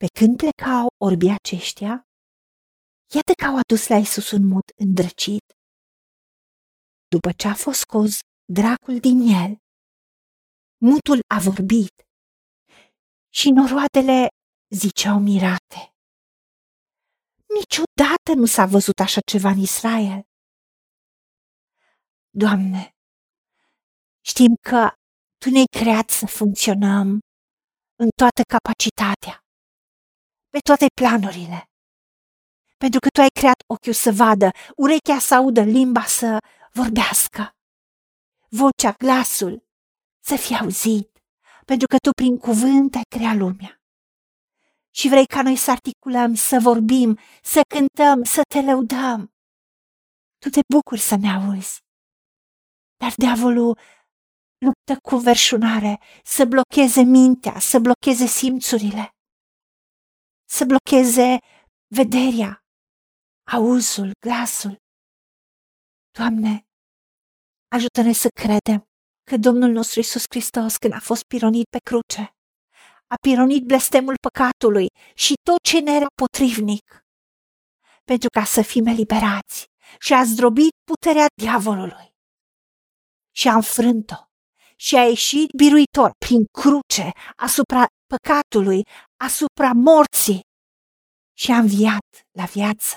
Pe când plecau orbii aceștia, iată că au adus la Isus un mut îndrăcit. După ce a fost scos dracul din el, mutul a vorbit și noroadele ziceau mirate. Niciodată nu s-a văzut așa ceva în Israel. Doamne, știm că Tu ne-ai creat să funcționăm în toată capacitatea, pe toate planurile. Pentru că Tu ai creat ochiul să vadă, urechea să audă, limba să vorbească, vocea, glasul să fie auzit, pentru că Tu prin cuvânt ai creat lumea și vrei ca noi să articulăm, să vorbim, să cântăm, să te lăudăm. Tu te bucuri să ne auzi. Dar diavolul luptă cu verșunare să blocheze mintea, să blocheze simțurile, să blocheze vederea, auzul, glasul. Doamne, ajută-ne să credem că Domnul nostru Isus Hristos, când a fost pironit pe cruce, a pironit blestemul păcatului și tot ce ne era potrivnic, pentru ca să fim eliberați și a zdrobit puterea diavolului și a înfrânt-o și a ieșit biruitor prin cruce asupra păcatului, asupra morții și a înviat la viață.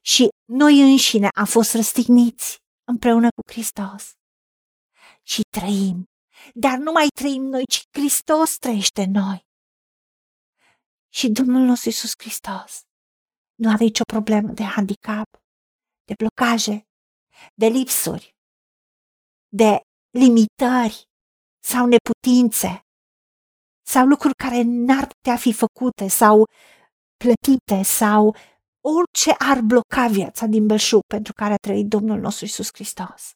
Și noi înșine am fost răstigniți împreună cu Hristos și trăim dar nu mai trăim noi, ci Hristos trăiește în noi. Și Domnul nostru Iisus Hristos nu are nicio problemă de handicap, de blocaje, de lipsuri, de limitări sau neputințe sau lucruri care n-ar putea fi făcute sau plătite sau orice ar bloca viața din belșug pentru care a trăit Domnul nostru Iisus Hristos.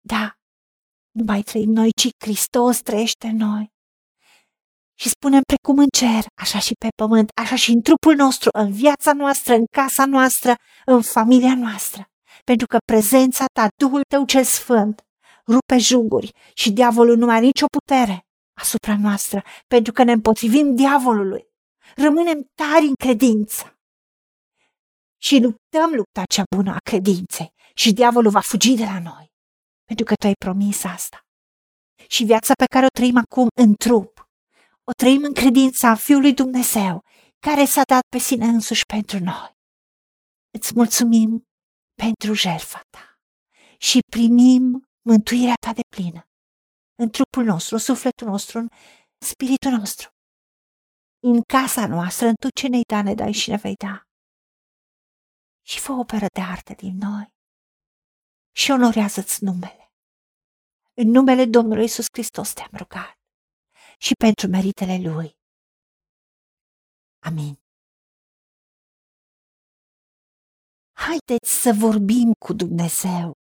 Da, nu mai trăim noi, ci Hristos trăiește în noi. Și spunem precum în cer, așa și pe pământ, așa și în trupul nostru, în viața noastră, în casa noastră, în familia noastră. Pentru că prezența ta, Duhul tău cel sfânt, rupe juguri și diavolul nu are nicio putere asupra noastră, pentru că ne împotrivim diavolului. Rămânem tari în credință. Și luptăm lupta cea bună a credinței. Și diavolul va fugi de la noi. Pentru că tu ai promis asta. Și viața pe care o trăim acum în trup, o trăim în credința Fiului Dumnezeu, care s-a dat pe sine însuși pentru noi. Îți mulțumim pentru jertfa ta. Și primim mântuirea ta de plină. În trupul nostru, în sufletul nostru, în spiritul nostru, în casa noastră, în tot ce ne-ai da, ne dai și ne vei da. Și fă o operă de artă din noi și onorează-ți numele. În numele Domnului Isus Hristos te-am rugat și pentru meritele Lui. Amin. Haideți să vorbim cu Dumnezeu,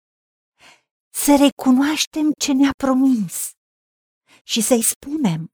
să recunoaștem ce ne-a promis și să-i spunem,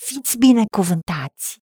Fiți binecuvântați!